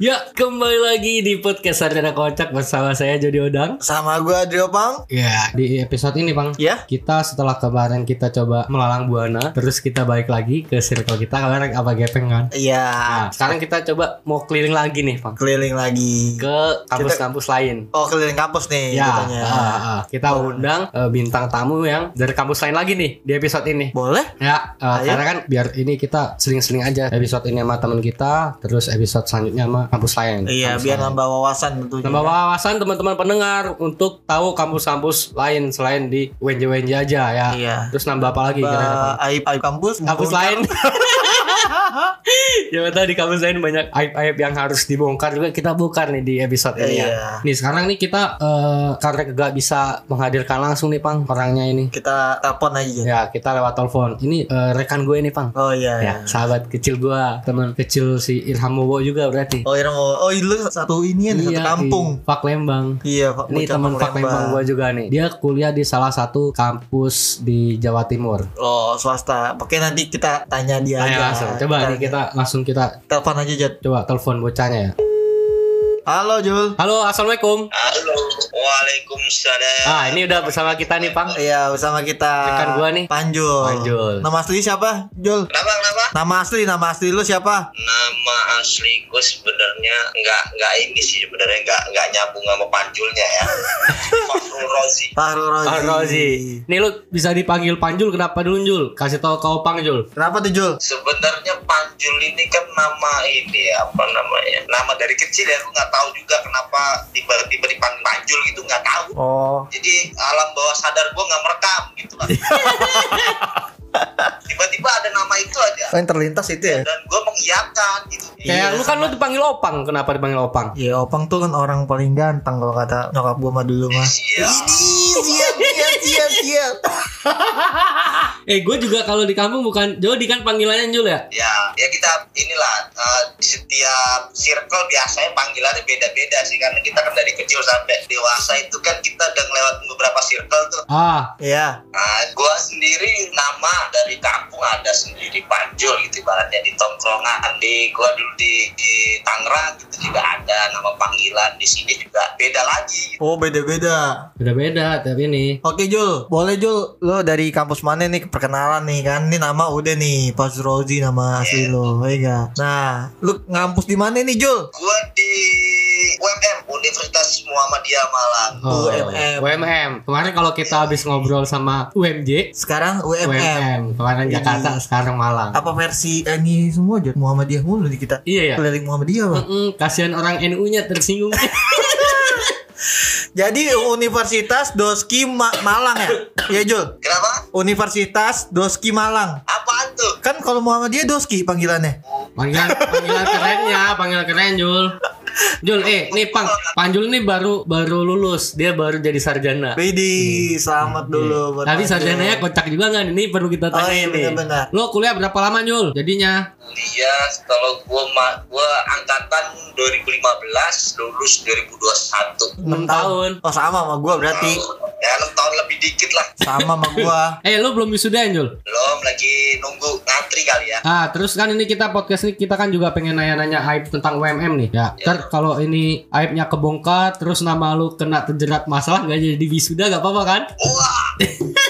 Ya, kembali lagi di podcast Sarjana Kocak bersama saya Jody Odang. Sama gue Adrio Pang. Ya, di episode ini, Bang. Ya. Kita setelah kemarin kita coba melalang buana, terus kita balik lagi ke circle kita kemarin apa gepeng kan? Iya. Nah, sekarang kita coba mau keliling lagi nih, Bang. Keliling lagi. Ke kampus-kampus lain. Oh keliling kampus nih. Ya, ceritanya. ah, ah. kita undang eh, bintang tamu yang dari kampus lain lagi nih di episode ini. Boleh? Ya, Ayo. karena kan biar ini kita seling-seling aja episode ini sama teman kita, terus episode selanjutnya sama kampus lain. Iya, Kampus biar lain. nambah wawasan tentunya. Nambah wawasan teman-teman pendengar untuk tahu kampus-kampus lain selain di UNJ-UNJ aja ya. Iya. Terus nambah apa lagi? aib aib kampus. Kampus lain. ya tahu di kampus lain banyak aib-aib yang harus dibongkar juga kita bongkar nih di episode ini Iya. ya. Nih sekarang nih kita eh, karena gak bisa menghadirkan langsung nih Pang orangnya ini. Kita telepon aja. Ya kita lewat telepon. Ini eh, rekan gue nih Pang. Oh iya. Ya, sahabat kecil gua, teman kecil si Ilham Bowo juga berarti. Oh iya mau. Oh lu satu ini satu kampung. di Pak Lembang. Iya Pak. Ini teman Pak Lembang gua juga nih. Dia kuliah di salah satu kampus di Jawa Timur. Oh swasta. Oke nanti kita tanya dia Ayo aja. langsung. Coba nih kita langsung kita telepon aja Jod. coba telepon bocahnya ya. Halo Jul. Halo, assalamualaikum. Halo, waalaikumsalam. Ah, ini udah bersama kita nih, Pang. Iya bersama kita. Rekan gua nih. Panjul. Panjul. Nama asli siapa Jul? Kenapa kenapa? Nama asli nama asli lu siapa? Nama asliku sebenarnya nggak nggak ini sih sebenarnya nggak nggak nyambung sama panjulnya ya. Fakhrul Rozi. Fahru Rozi. Ah, Rozi. Nih lu bisa dipanggil Panjul kenapa dulu, Jul? Kasih tahu kau Pang, Jul. Kenapa tuh Jul? Sebenarnya Panjul ini kan nama ini ya, apa namanya? Nama dari kecil ya, aku nggak tahu juga kenapa tiba-tiba dipanggil Panjul gitu nggak tahu. Oh. Jadi alam bawah sadar gua nggak merekam gitu lah. Tiba-tiba ada nama itu aja Oh, yang terlintas itu ya? dan gua mengiyakan gitu. Kayak lu kan lu dipanggil Opang, kenapa dipanggil Opang? Iya, Opang tuh kan orang paling ganteng kalau kata nyokap gua mah dulu mah. Iya. siap, siap, siap, siap. Eh, gue juga kalau di kampung bukan Jody kan panggilannya Jul ya? Ya, ya kita inilah di setiap circle biasanya panggilannya beda-beda sih karena kita kan dari kecil sampai dewasa itu kan kita udah ngelewat beberapa circle tuh. Ah, Iya. Nah, gua sendiri nama dari kampung ada sendiri Panjul gitu ibaratnya di tongkrongan di gua dulu di, di Tangerang gitu juga ada nama panggilan di sini juga beda lagi. Oh, beda-beda. beda-beda tapi ini. Oke Jul, boleh Jul, lo dari kampus mana nih perkenalan nih kan? Ini nama udah nih, Pas Rozi nama asli lo, ya nggak? Nah, lu ngampus di mana nih Jul? Gua di UMM Universitas Muhammadiyah Malang. Oh, UMM. UMM. Kemarin kalau kita habis ngobrol sama UMJ, Sekarang UMM. UMM. Kemarin Ini. Jakarta, sekarang Malang. Apa versi eh, ini semua Jul? Muhammadiyah mulu nih kita. Iya ya. Keliling Muhammadiyah, Bang. Mm-mm, kasihan orang NU-nya tersinggung. Jadi Universitas Doski Ma- Malang ya? Iya Jul. Kenapa? Universitas Doski Malang. Apaan tuh? Kan kalau Muhammadiyah Doski panggilannya. panggilan panggilan kerennya, panggilan keren Jul. Jul, eh, nih Pang, Panjul ini baru baru lulus, dia baru jadi sarjana. Widih, selamat dulu buat Tadi Panjul. sarjananya kocak juga nggak? Ini perlu kita Oh tanya iya nih. benar-benar. Lo kuliah berapa lama Jul? Jadinya? Kuliah kalau gua ma- gua angkatan 2015 lulus 2021. 6 tahun. Oh sama sama gua berarti. Ya 6 tahun lebih dikit lah. Sama sama gua. Eh, lo belum wisudain Jul? Belum lagi nunggu ngantri kali ya. Ah, terus kan ini kita podcast ini kita kan juga pengen nanya-nanya aib tentang UMM nih. Ya, ntar kalau ini aibnya kebongkar, terus nama lu kena terjerat masalah nggak jadi wisuda gak apa-apa kan? Wah,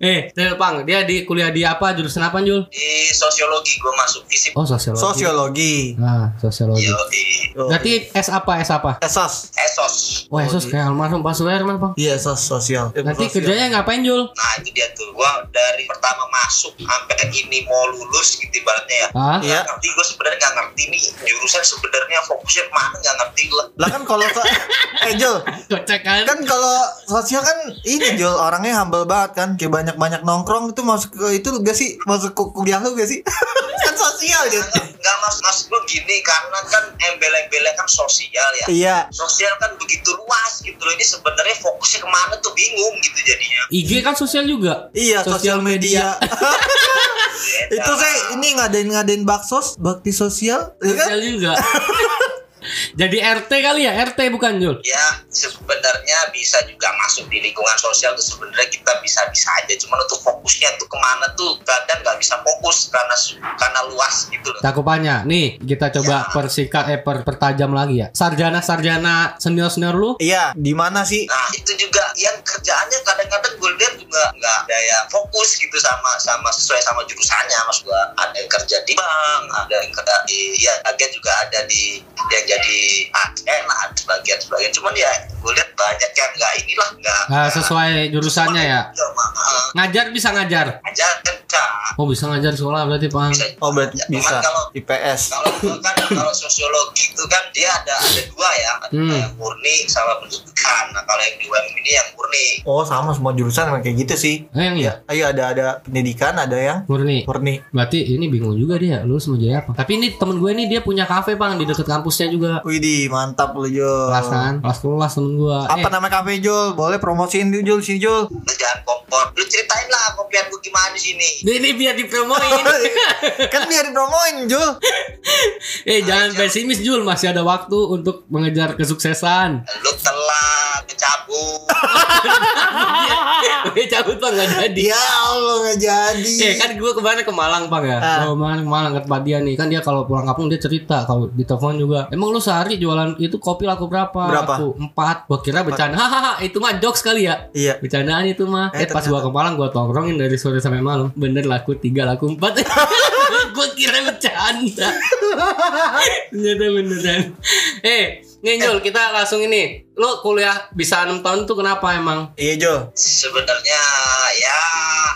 Eh, Cel, Pang, dia di kuliah di apa? Jurusan apa, Jul? di sosiologi gua masuk fisip. Oh, sosiologi. Sosiologi. Nah, sosiologi. Yo, di Berarti S apa? S apa? Esos. Esos. Wah, Yesus kayak almarhum Pak Suherman, Bang. Iya, sos sosial. Nanti Sosial. kerjanya ngapain, Jul? Nah itu dia tuh. Gua dari pertama masuk sampai ini mau lulus gitu ibaratnya ya. Ah? Iya. Ngerti gue sebenarnya nggak ngerti nih jurusan sebenarnya fokusnya ke mana nggak ngerti gue. Lah kan kalau so eh Jul, Kocak kan? kan kalau sosial kan ini Jul orangnya humble banget kan kayak banyak-banyak nongkrong itu masuk ke itu gak sih masuk ke kuliah lu gak sih kan sosial Jul Nggak mas mas gue gini karena kan embel-embelnya kan sosial ya. iya Sosial kan begitu luas gitu loh. Ini sebenarnya fokusnya ke mana tuh bingung gitu jadinya. IG kan sosial juga. iya Sosial sosial media, Beda. itu saya ini ngadain ngadain baksos bakti sosial ya kan Sosial juga. Jadi RT kali ya? RT bukan Jul? ya sebenarnya bisa juga masuk di lingkungan sosial tuh sebenarnya kita bisa bisa aja cuman untuk fokusnya tuh ke mana tuh kadang nggak bisa fokus karena karena luas gitu loh Cakupannya. Nih, kita coba persikat eh per, pertajam lagi ya. Sarjana-sarjana senior-senior lu Iya, di mana sih? Nah itu juga yang kerjaannya kadang-kadang gue lihat juga nggak ada yang fokus gitu sama sama sesuai sama jurusannya mas gue ada yang kerja di bank ada yang kerja di ya bagian juga ada di yang jadi ASN lah sebagian sebagian cuman ya gue lihat banyak yang nggak inilah nggak Nggak sesuai jurusannya ya. uh, Ngajar bisa ngajar. aja Oh, bisa ngajar sekolah berarti, Bang. bisa Oh, berarti Cuman bisa. kalau IPS. kalau kan kalau sosiologi itu kan dia ada ada dua ya ada Hmm. yang murni sama pendidikan nah kalau yang di UM ini yang murni Oh, sama semua jurusan emang kayak gitu sih. Eh, yang iya. Ayo ada ada pendidikan, ada yang Murni. murni. Berarti ini bingung juga dia, lulus mau jadi apa? Tapi ini temen gue nih dia punya kafe bang di dekat kampusnya juga. Widih, mantap lu Jul. Kelas kan, kelas kelas temen gue. Apa Eh, nama kafe Jul? Boleh promosiin Jul, sini Jul. lu jangan kompor lu ceritain lah kopian gue gimana di sini ini biar dipromoin. kan biar dipromoin Jul. eh jangan pesimis Jul, masih ada waktu untuk mengejar kesuksesan. lu telat cabut Oke cabut bang nggak jadi. Ya Allah nggak jadi. Eh kan gue kemarin ke Malang bang ya. Ah. Gue kemarin ke Malang ke tempat dia nih. Kan dia kalau pulang kampung dia cerita kalau di telepon juga. Emang lu sehari jualan itu kopi laku berapa? Berapa? Laku empat. Gue kira bercanda. Hahaha itu mah jokes kali ya. Iya. Bercandaan itu mah. Eh, Eh, pas gua ke Malang gua tongkrongin dari sore sampai malam. Bener laku tiga laku empat. gua kira bercanda. Ternyata beneran. Eh, Ngenjol kita langsung ini. Lo kuliah bisa 6 tahun tuh kenapa emang? Iya Jul. sebenarnya ya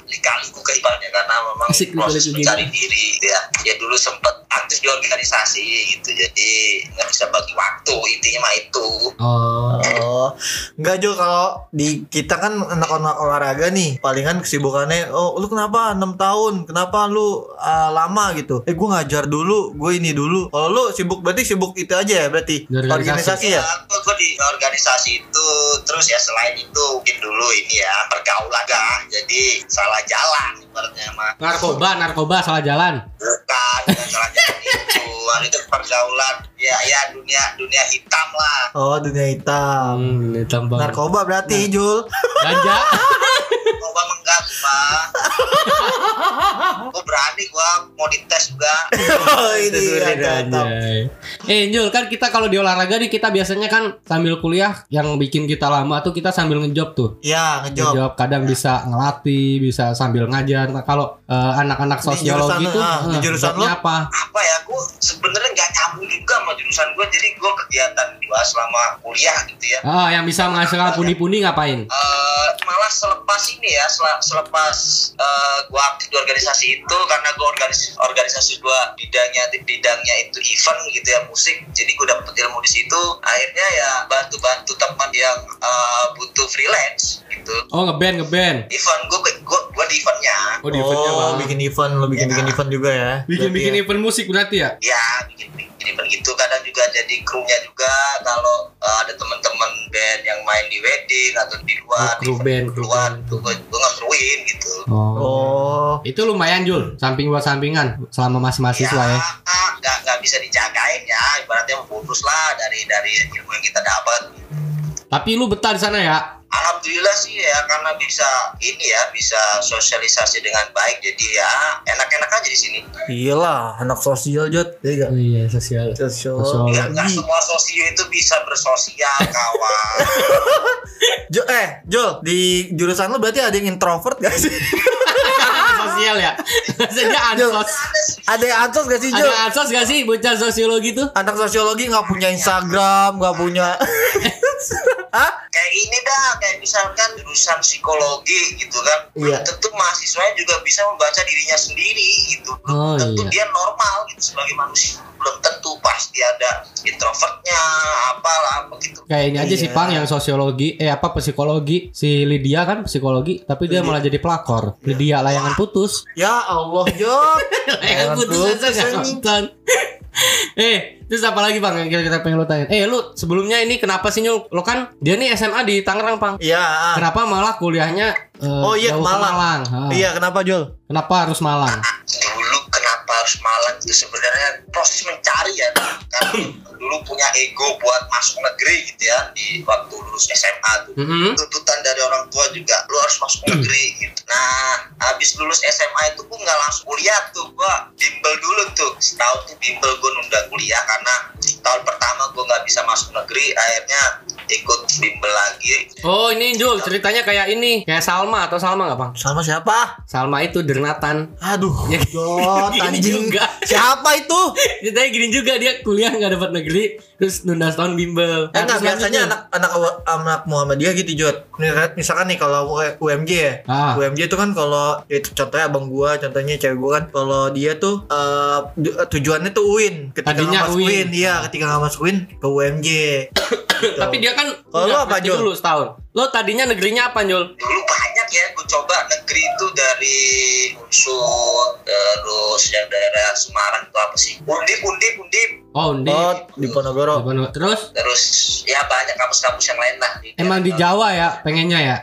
lika-liku kehidupannya karena memang Asik proses mencari diri gitu ya ya dulu sempet aktif di organisasi gitu jadi nggak bisa bagi waktu intinya mah itu Oh. Oh, enggak Jul kalau di kita kan anak-anak olahraga nih, palingan kesibukannya, oh lu kenapa 6 tahun? Kenapa lu ah, lama gitu? Eh gue ngajar dulu, gue ini dulu. Kalau lu sibuk berarti sibuk itu aja ya berarti organisasi. organisasi ya? gue, gue di organisasi itu terus ya selain itu mungkin dulu ini ya pergaulan gak jadi salah jalan ibaratnya mah Narkoba, narkoba salah jalan. bukan bukan salah jalan itu Nah, itu pergaulan ya ya dunia dunia hitam lah Oh dunia hitam. Hmm, ini tambah. Narkoba berarti Jul. Ganja. Gua menggak pak Gua berani gua mau dites juga oh ini mantap. Eh Jul kan kita kalau di olahraga nih kita biasanya kan sambil kuliah yang bikin kita lama tuh kita sambil ngejob tuh. Ya ngejob. Ngejob kadang bisa ngelatih, bisa sambil ngajar. Nah, kalau eh, anak-anak sosiologi jurusan, tuh ah, di eh, jurusan jobnya lo? apa? apa ya gua sebenarnya nggak nyambung juga sama jurusan gua jadi gua kegiatan gua selama kuliah gitu ya Ah, yang bisa menghasilkan pundi-pundi ngapain? Eh, malah selepas ini ya sel- selepas eh, gua aktif di organisasi itu karena gua organisasi organisasi gua bidangnya bidangnya itu event gitu ya musik jadi gua dapet ilmu di situ akhirnya ya bantu-bantu teman yang eh, butuh freelance gitu Oh, ngeband, ngeband. event gua gua, gua di eventnya Oh, di eventnya Oh, bikin event, lo bikin bikin event juga ya? Bikin-bikin Berarti ya. event musik berarti ya? ya bikin bikin event gitu kadang juga jadi krunya juga kalau eh, ada teman-teman band yang main di wedding atau di luar Oh, kru di band, luar band. tuh gua nge-kruin gitu Oh. Oh, Itu lumayan Jul, samping buat sampingan selama masih mahasiswa ya. nggak nggak bisa dijagain ya ibaratnya bonus lah dari dari ilmu yang kita dapat Tapi lu betah di sana ya? Alhamdulillah sih ya karena bisa ini ya bisa sosialisasi dengan baik jadi ya enak-enak aja di sini iyalah anak sosial Jod. Iya? Oh iya, sosial. Sosial. Sosial. nggak nggak semua sosio itu bisa bersosial kawan Jo, eh, Jol, di jurusan lu berarti ada yang introvert gak sih? sosial ya? Maksudnya ansos. ada yang ansos gak sih, Jol? Ada ansos gak sih bocah sosiologi tuh? Anak sosiologi nggak punya Instagram, nggak punya. Hah? kayak ini dah kayak misalkan jurusan psikologi gitu kan Iya. tentu mahasiswanya juga bisa membaca dirinya sendiri gitu Oh, tentu iya. dia normal gitu sebagai manusia belum tentu pasti ada introvertnya apalah begitu Kayak ini aja sih Iya. Pang yang sosiologi Eh apa psikologi Si Lydia kan psikologi Tapi dia malah jadi pelakor Lydia layangan putus Ya Allah, Jol. Layangan putus aja nonton Eh terus apa lagi Bang yang kira-kira pengen lo tanya Eh lu sebelumnya ini kenapa sih Nyul Lo kan dia nih SMA di Tangerang Pang Iya. Kenapa malah kuliahnya eh, Oh iya, jauh ke Malang. Ha. Iya, kenapa, Jol? Kenapa harus Malang harus malang itu sebenarnya proses mencari ya karena dulu punya ego buat masuk negeri gitu ya di waktu lulus SMA tuh Mhm. tuntutan dari orang tua juga lu harus masuk negeri gitu. Nah, habis lulus SMA itu gue nggak langsung kuliah tuh, gua bimbel dulu tuh. Setahun tuh bimbel gue nunda kuliah karena tahun pertama gue nggak bisa masuk negeri, akhirnya ikut bimbel lagi. Oh ini Jul ceritanya kayak ini Kayak Salma atau Salma nggak bang? Sama siapa? Salma itu Dernatan Aduh, Ya, anjing. juga. Siapa itu? Ceritanya gini juga dia kuliah nggak dapat negeri Terus nunda setahun bimbel Eh, enggak, terus biasanya anak anak anak Muhammadiyah gitu Jod. Misalkan nih kalau U- UMJ ya. Ah. UMJ itu kan kalau itu contohnya abang gua, contohnya cewek gua kan kalau dia tuh du- tujuannya tuh UIN. Ketika Tadinya masuk UIN. UIN, iya, ketika nggak masuk UIN ke UMJ. Gitu. Tapi dia kan Kalau apa, Jul? dulu setahun Lo tadinya negerinya apa Jul? Dulu banyak ya, gue coba negeri itu dari Unsur, terus yang daerah Semarang itu apa sih? Undip, Undip, Undip. Oh di, Oh, di Ponorogo. Terus Terus ya banyak kampus-kampus yang lain lah. emang di Jawa ya pengennya ya?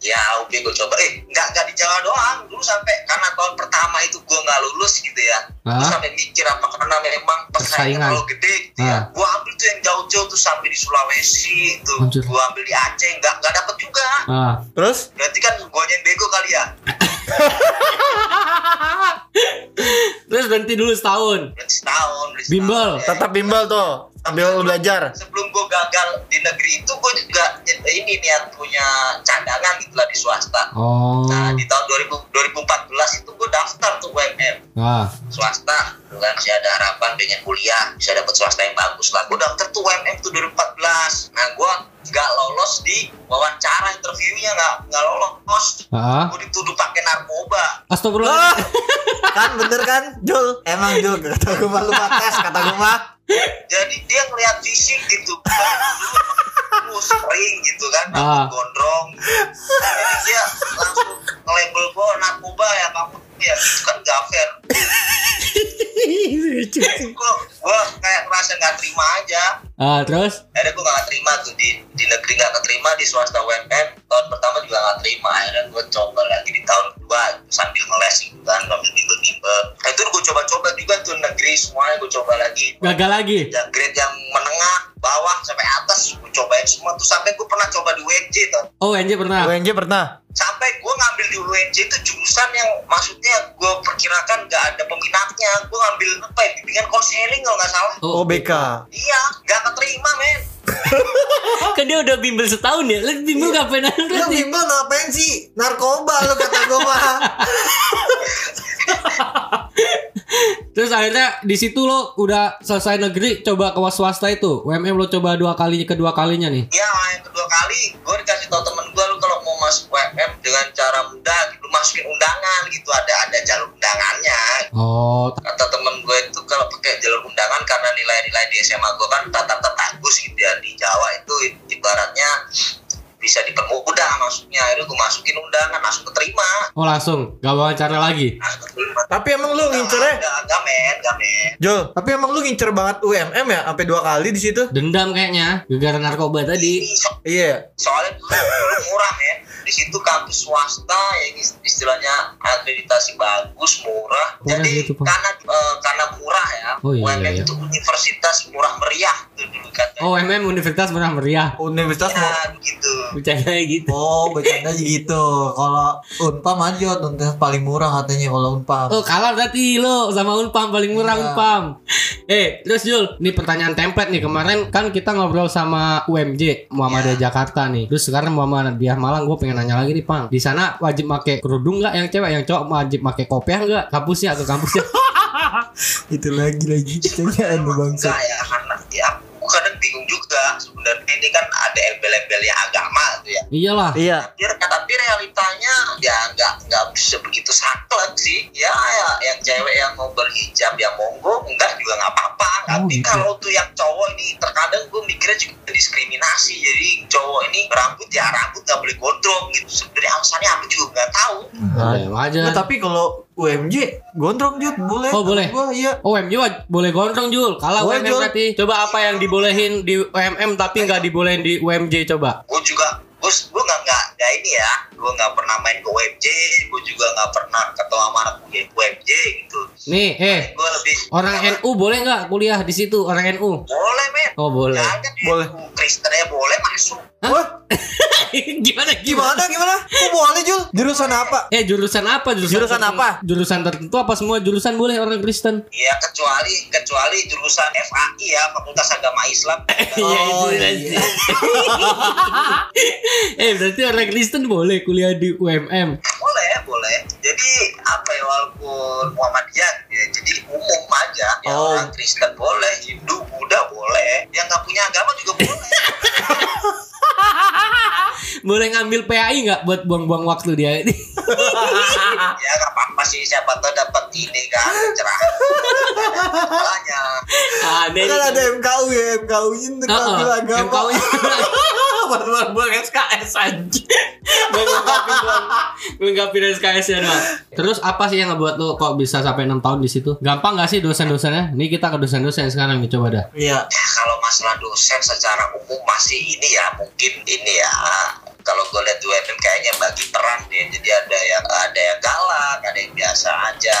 Ya oke gue coba eh nggak nggak di Jawa doang dulu sampai karena tahun pertama itu gue nggak lulus gitu ya gue sampai mikir apa karena memang Persaingan. terlalu gede gitu ya Ah. gue ambil tuh yang jauh-jauh tuh sampai di Sulawesi tuh Anjir. gue ambil di Aceh nggak nggak dapet juga Ah. Terus berarti kan gue yang bego kali ya Terus berhenti dulu setahun berarti setahun berarti setahun, Bimbel. ya. tetap bimbel tuh sambil belajar. sebelum gue gagal di negeri itu gue juga ini niat punya cadangan gitu lah di swasta. Oh. Nah di tahun 2000, 2014 itu gue daftar tuh UMM Ah. swasta kan masih ada harapan pengen kuliah bisa dapat swasta yang bagus lah. Gue daftar tuh UMM tuh 2014 nah gue nggak lolos di wawancara interviewnya nggak nggak lolos. Ah. gue dituduh pakai narkoba. Astagfirullah. Ah, kan bener kan Jul? Emang Jul kata gue mah lu mah tes kata gue mah. Jadi dia ngeliat fisik gitu terus kering gitu kan Ah. rambut gondrong. Jadi dia langsung nge-label gue narkoba ya kamu ya gitu kan gak fair gue gue kayak ngerasa nggak terima aja. Ah terus? Akhirnya gue gak terima tuh di di negeri gak keterima di swasta UMM tahun pertama juga gak terima akhirnya gue coba lagi di tahun kedua sambil ngeles gitu kan sambil bimbel-bimbel nah, itu gue coba-coba juga tuh negeri semuanya gue coba lagi. Gagal lagi? Yang grade yang menengah bawah sampai atas gue cobain semua tuh. Sampai gue pernah coba di UNJ tuh. Oh NJ pernah? UNJ pernah? Sampai UNJ itu jurusan yang maksudnya gue perkirakan gak ada peminatnya. Gue ngambil apa ya bimbingan konseling kalau nggak salah. Oh BK iya gak keterima men. Kan dia udah bimbel setahun ya? Lu bimbel ngapain aja? Lu bimbel ngapain sih? Narkoba lu kata gue mah Terus akhirnya di situ lo udah selesai negeri coba ke swasta itu. UMM lo coba dua kali kedua kalinya nih. Ya yang kedua kali gue dikasih tau temen gue mau masuk UMM dengan cara mudah gitu masukin undangan gitu ada ada jalur undangannya. Oh, kata temen gue itu kalau pakai jalur undangan karena nilai-nilai di SMA gue kan rata-rata bagus gitu ya di Jawa itu ibaratnya bisa dipermudah maksudnya akhirnya gue masukin undangan langsung keterima. Oh langsung? Gak wawancara lagi. langsung keterima. Tapi emang lu ngincernya Gak, gak men, gak men Jul, tapi emang lu ngincer banget UMM ya? Sampai dua kali di situ? Dendam kayaknya gara narkoba tadi. Ini so- Iya. soalnya murah men di situ kampus swasta yang is- istilahnya akreditasi bagus murah Murah jadi gitu, Pak. karena eh, karena murah ya Oh, iya, UMM iya. itu universitas murah meriah itu dulu katanya Oh, UMM Universitas pernah meriah. Universitas ya begitu Bercandanya gitu. Oh, bercanda gitu. Kalau Unpam aja Unpam paling murah katanya kalau Unpam. Oh kalah berarti lo sama Unpam paling murah Iya. Unpam. Eh terus Jul, ini pertanyaan template nih kemarin kan kita ngobrol sama UMJ Muhammadiyah Iya. Jakarta nih. Terus sekarang Muhammadiyah Malang gue pengen nanya lagi nih Pang. Di sana wajib pakai kerudung nggak yang cewek, yang cowok wajib pakai kopiah nggak? Kampusnya atau kampusnya? Itu lagi lagi pertanyaan lu bangsa. enggak ya karena ya aku kadang bingung juga sebenarnya ini kan ada embel-embelnya agama tuh ya Iyalah. Iya. tapi, tapi realitanya ya nggak nggak bisa begitu saklek sih ya ya yang cewek yang mau berhijab ya monggo enggak juga nggak apa-apa Oh, tapi gitu. kalau tuh yang cowok ini terkadang gue mikirnya juga diskriminasi jadi cowok ini rambut ya rambut nggak boleh gondrong gitu sebenarnya alasannya apa juga nggak tahu Ada aja. Nah, tapi kalau UMJ gondrong Jut boleh. Oh, boleh. Gua iya. Oh UMJ waj- boleh gondrong Jul. Kalau UMM Jul. berarti coba apa yang dibolehin di UMM tapi nggak dibolehin di UMJ coba. gue juga gue gue nggak nggak ya ini ya gue nggak pernah main ke WebJ gue juga nggak pernah ketemu sama anak kuliah WebJ gitu Nih, eh, gue lebih orang NU boleh nggak kuliah di situ? Orang NU? boleh men Oh, boleh. Jangan Boleh. NU Kristennya boleh masuk Wah, gimana gimana gimana? Kok boleh Jul? Jurusan apa? Eh, jurusan apa? Jurusan tertentu- apa? Jurusan tertentu apa semua jurusan boleh orang Kristen? ya kecuali kecuali jurusan FAI ya Fakultas Agama Islam Iya, Oh, itu iya. aja. eh, berarti orang Kristen boleh kuliah di UMM. boleh boleh jadi apa ya walaupun Muhammadiyah ya, jadi umum aja ya Oh. orang Kristen boleh Hindu Buddha boleh yang nggak punya agama juga boleh Boleh ngambil PAI nggak buat buang-buang waktu dia? ya nggak apa-apa sih siapa tahu dapat ini kan pencerahan Makanya Aneh Kan ada MKU ya, MKU untuk ngambil agama. MKU buat buang SKS aja. Melengkapi SKS ya doang. Terus apa sih yang ngebuat lu kok bisa sampai 6 tahun di situ? Gampang gak sih dosen-dosennya? Ini kita ke dosen-dosen sekarang nih coba dah. Iya. ya, kalau masalah dosen secara umum masih ini ya mungkin ini ya kalau gue lihat di UMM kayaknya bagi peran deh jadi ada yang ada yang galak ada yang biasa aja.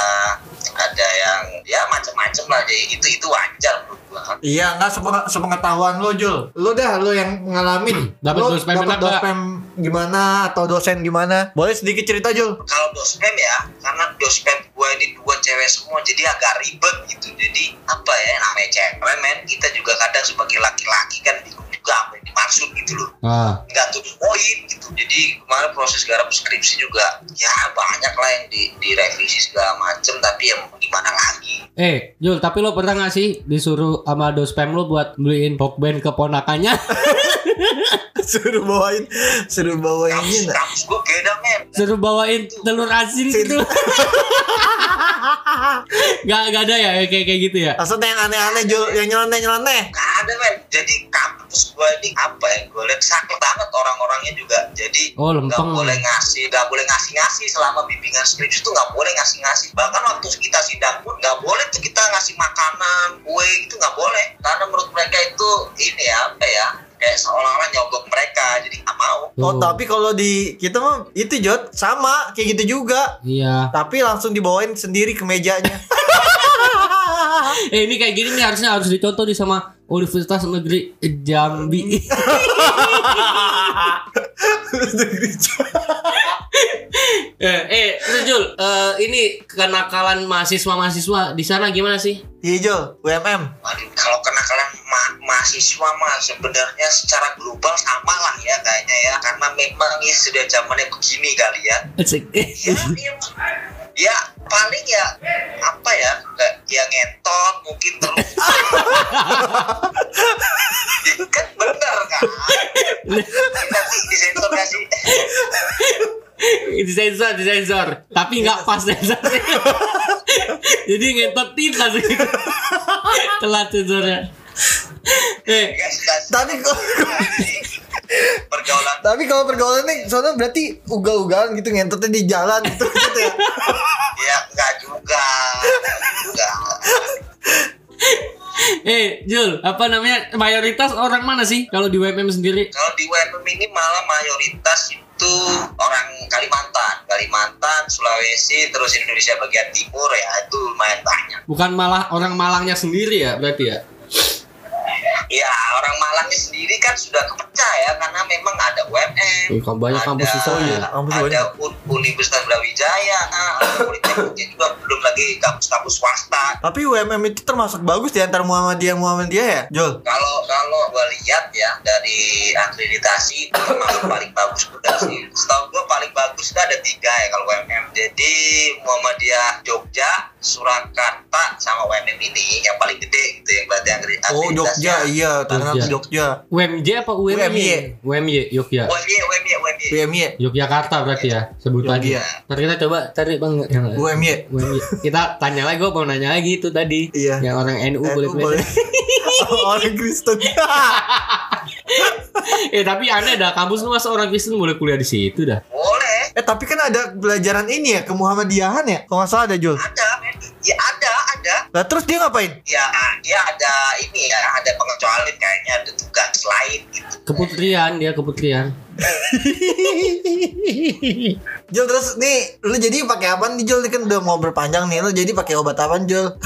Ada yang ya macam-macam lah jadi itu itu wajar gue Iya, enggak sepeng- sepengetahuan lo, Jul. Lu dah, lu yang ngalamin. Dapat Lu dospem nggak? dospem gimana atau dosen gimana? Boleh sedikit cerita, Jul? kalau dospem ya karena dospem gue ini dua cewek semua jadi agak ribet gitu jadi apa ya namanya cewek men kita juga kadang sebagai laki-laki kan bingung juga apa yang dimaksud gitu loh Ah, nggak tuh poin gitu jadi kemarin proses garap skripsi juga ya banyak lah yang di, direvisi segala macem tapi ya gimana lagi Eh, Jul, tapi lo pernah gak sih disuruh sama dospem lo buat beliin pokben keponakannya? suruh bawain, suruh bawain ini. Suruh bawain telur asin gitu. gak, gak ada ya kayak kayak gitu ya? Maksudnya yang aneh-aneh, yang nyeleneh-nyeleneh. nggak ada men jadi kampus gue ini apa ya gue lihat sakit banget orang-orangnya juga jadi Oh, nggak lempeng. boleh ngasih nggak boleh ngasih ngasih selama bimbingan skripsi itu nggak boleh ngasih ngasih bahkan waktu kita sidang pun nggak boleh tuh kita ngasih makanan kue itu nggak boleh karena menurut mereka itu ini ya apa ya kayak seolah-olah nyogok mereka jadi nggak mau Oh, Tuh. tapi kalau di kita mah itu Jod sama kayak gitu juga. Iya. Tapi langsung dibawain sendiri ke mejanya. Eh ini kayak gini nih harusnya harus dicontoh nih sama Universitas Negeri Jambi. eh, eh, Jul, eh, ini kenakalan mahasiswa-mahasiswa di sana gimana sih? Iya, Jul, UMM. Waduh, kalau kenakalan ma- mahasiswa mah sebenarnya secara global sama lah ya kayaknya ya karena memang ya sudah zamannya begini kali ya Asik. ya, ya, paling ya apa ya kayak ya ngetot mungkin terus Ya, kan bener kan nanti disensor gak sih disensor, disensor. Tapi nggak pas sensornya. Jadi ngetotin langsung gitu. Telat sensornya. Eh. Tapi kok pergaulan tapi kalau pergaulan nih soalnya berarti ugal-ugalan gitu ngentotnya di jalan gitu, gitu ya. ya enggak juga enggak eh, Jul, apa namanya? Mayoritas orang mana sih kalau di WMM sendiri? Kalau di UMM ini malah mayoritas itu orang Kalimantan, Kalimantan, Sulawesi, terus Indonesia bagian timur ya itu lumayan banyak. Bukan malah orang Malangnya sendiri ya berarti ya? Ya orang Malangnya sendiri kan sudah kepecah ya karena memang ada UMM, Oh, kan banyak kampus di sana ya. Kampus ada banyak. Un- Universitas Brawijaya, ada Politekniknya juga belum lagi kampus-kampus swasta. Tapi UMM itu termasuk bagus di antara Muhammadiyah Muhammadiyah ya, Jul. Kalau kalau gue lihat ya dari akreditasi itu termasuk paling bagus udah sih. Setahu gue paling bagus itu ada tiga ya kalau UMM. Jadi Muhammadiyah Jogja, Surakarta, sama UMM ini yang paling gede gitu yang berarti akreditasi. Oh, Jogja, iya, ternyata Jogja. Jogja. UMJ apa UMY? UMY. UMY, Yogya. UMY, UMY, UMY. UMY, Yogyakarta berarti ya sebutannya. Yogya. Ntar kita coba cari bang yang UMY. UMY. Kita tanya lagi, gue mau nanya lagi itu tadi. Iya. Yang orang NU Eh, boleh boleh. Orang Kristen. eh tapi aneh dah kampus lu masa orang Kristen boleh kuliah di situ dah. Boleh, eh, tapi kan ada pelajaran ini ya, ke Muhammadiyahan ya? Kalau nggak salah ada, Jul. ada, men. Ya ada, Lah terus dia ngapain? Ya, ya ada ini ya, ada pengecualian kayaknya ada tugas lain gitu. Keputrian dia keputrian. Jul terus nih lu jadi pakai apa nih Jul? Ini kan udah mau berpanjang nih. Lu jadi pakai obat apa Jul?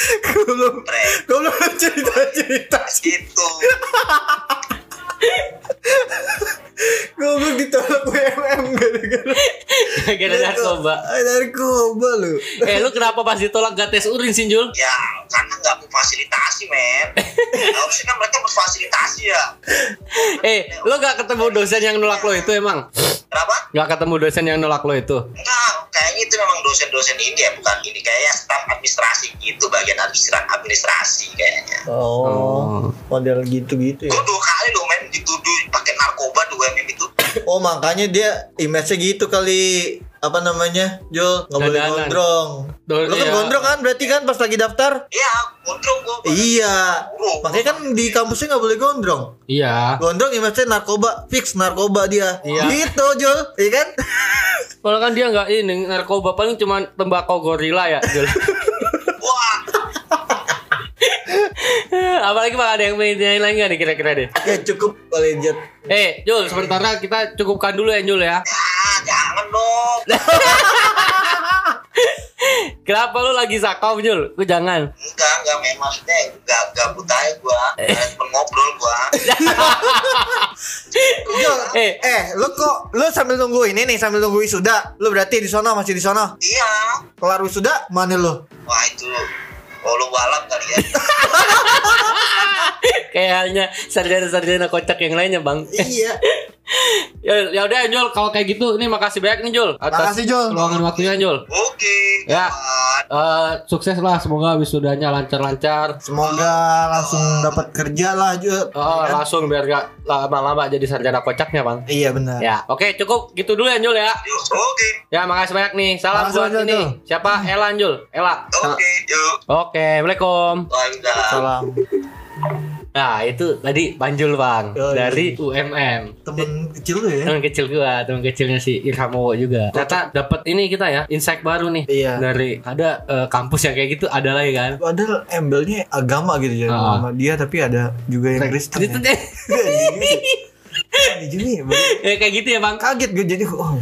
Gue belum gue belum cerita cerita. Gitu. Gue belum ditolak WMM gara-gara Gara-gara narkoba. Narkoba lu. Eh lu kenapa pas ditolak gak tes urin sih Jul? Ya, karena nggak memfasilitasi, men. Harusnya kan mereka berfasilitasi ya. Eh lu gak ketemu dosen yang nolak lo itu emang? Kenapa? Gak ketemu dosen yang nolak lo itu? Enggak, itu memang dosen-dosen ini ya, bukan ini kayaknya staf administrasi gitu, bagian administrasi, administrasi kayaknya. Oh, model gitu-gitu ya. Gue dua kali loh men dituduh pakai narkoba dua MM itu. Oh, makanya dia image-nya gitu kali apa namanya? Jul, nggak boleh gondrong. Do- Lu kan iya. gondrong kan berarti kan pas lagi daftar? Iya, gondrong gue. Iya. Makanya kan di kampusnya nggak boleh gondrong. Iya. Gondrong image narkoba, fix narkoba dia. Iya. Gitu, Jul. Iya kan? Kalau kan dia nggak ini narkoba paling cuma tembakau gorila ya. Jul. Wah, Apalagi bang ada yang main yang lain nggak nih kira-kira deh. ya cukup kali Jul. Eh Jul sementara kita cukupkan dulu ya Jul ya. Jangan dong. Kenapa lu lagi sakau Jul? Lu jangan. Enggak, enggak men maksudnya enggak gabut aja gua. Cuma ngobrol gua. Jul, Eh. eh, lu kok lu sambil nunggu ini nih, sambil nunggu wisuda. Lu berarti di sono masih di sono. iya. Kelar wisuda mana lu? Wah, itu Walau balap kali ya. Kayaknya sarjana-sarjana kocak yang lainnya bang. iya. Ya ya udah Jul kalau kayak gitu ini makasih banyak nih Jul atas Makasih, Jul. luangan waktunya Jul. Oke. Ya. kawan. Eh, sukses lah semoga wisudanya lancar-lancar. Semoga langsung dapat kerja lah, Jul. Oh, langsung biar gak lama-lama jadi sarjana kocaknya bang. Iya benar. Ya, oke cukup gitu dulu ya Jul ya. Oke. Ya makasih banyak nih. Salam Makasih buat ini. Jul. Siapa? Ella Jul. Ella. Oke. Yuk. Oke, Assalamualaikum. Waalaikumsalam. Nah, itu tadi Banjul Bang Oh, iya. dari UMM. Temen kecil lu ya? Teman kecil gua, teman kecilnya si Irham Wowo juga. Ternyata dapat ini kita ya, insight baru nih. Iya. Dari ada eh, kampus yang kayak gitu ada lagi kan. Padahal embelnya agama gitu ya sama dia tapi ada juga yang Kristen. Ya. deh. Ada juga ya, Bang. Eh, kayak gitu ya Bang. Kaget gue jadi oh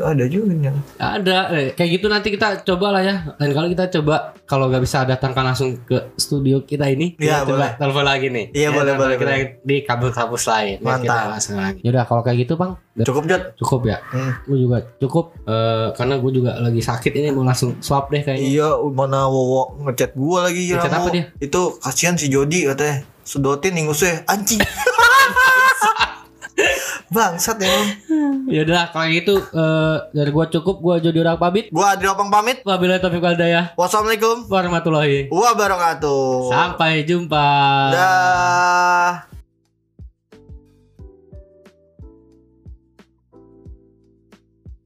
ada juga nih. Ada, eh, kayak gitu nanti kita coba lah ya. Dan kalau kita coba, kalau nggak bisa datangkan langsung ke studio kita ini, Iya, kita coba boleh. telepon lagi nih. Iya, Ya, boleh, boleh, Kita boleh. di kampus-kampus lain. Biar Mantap. Kita langsung lagi. Yaudah, kalau kayak gitu bang, Cukup Jod. cukup ya. Hmm. Gue juga cukup, eh, karena gue juga lagi sakit ini mau langsung swab deh kayaknya. Iya, mana Wowo ngechat gua lagi Ngechat apa dia? Itu kasihan si Jody katanya. Sedotin ingusnya anjing. Bangsat emang. Yaudah, kalau gitu eh, dari gue cukup, gue jadi orang pamit. Gua Adri Opang pamit. Wabillahi taufiq wal hidayah. Wassalamualaikum Warahmatullahi wabarakatuh. Sampai jumpa. Dah.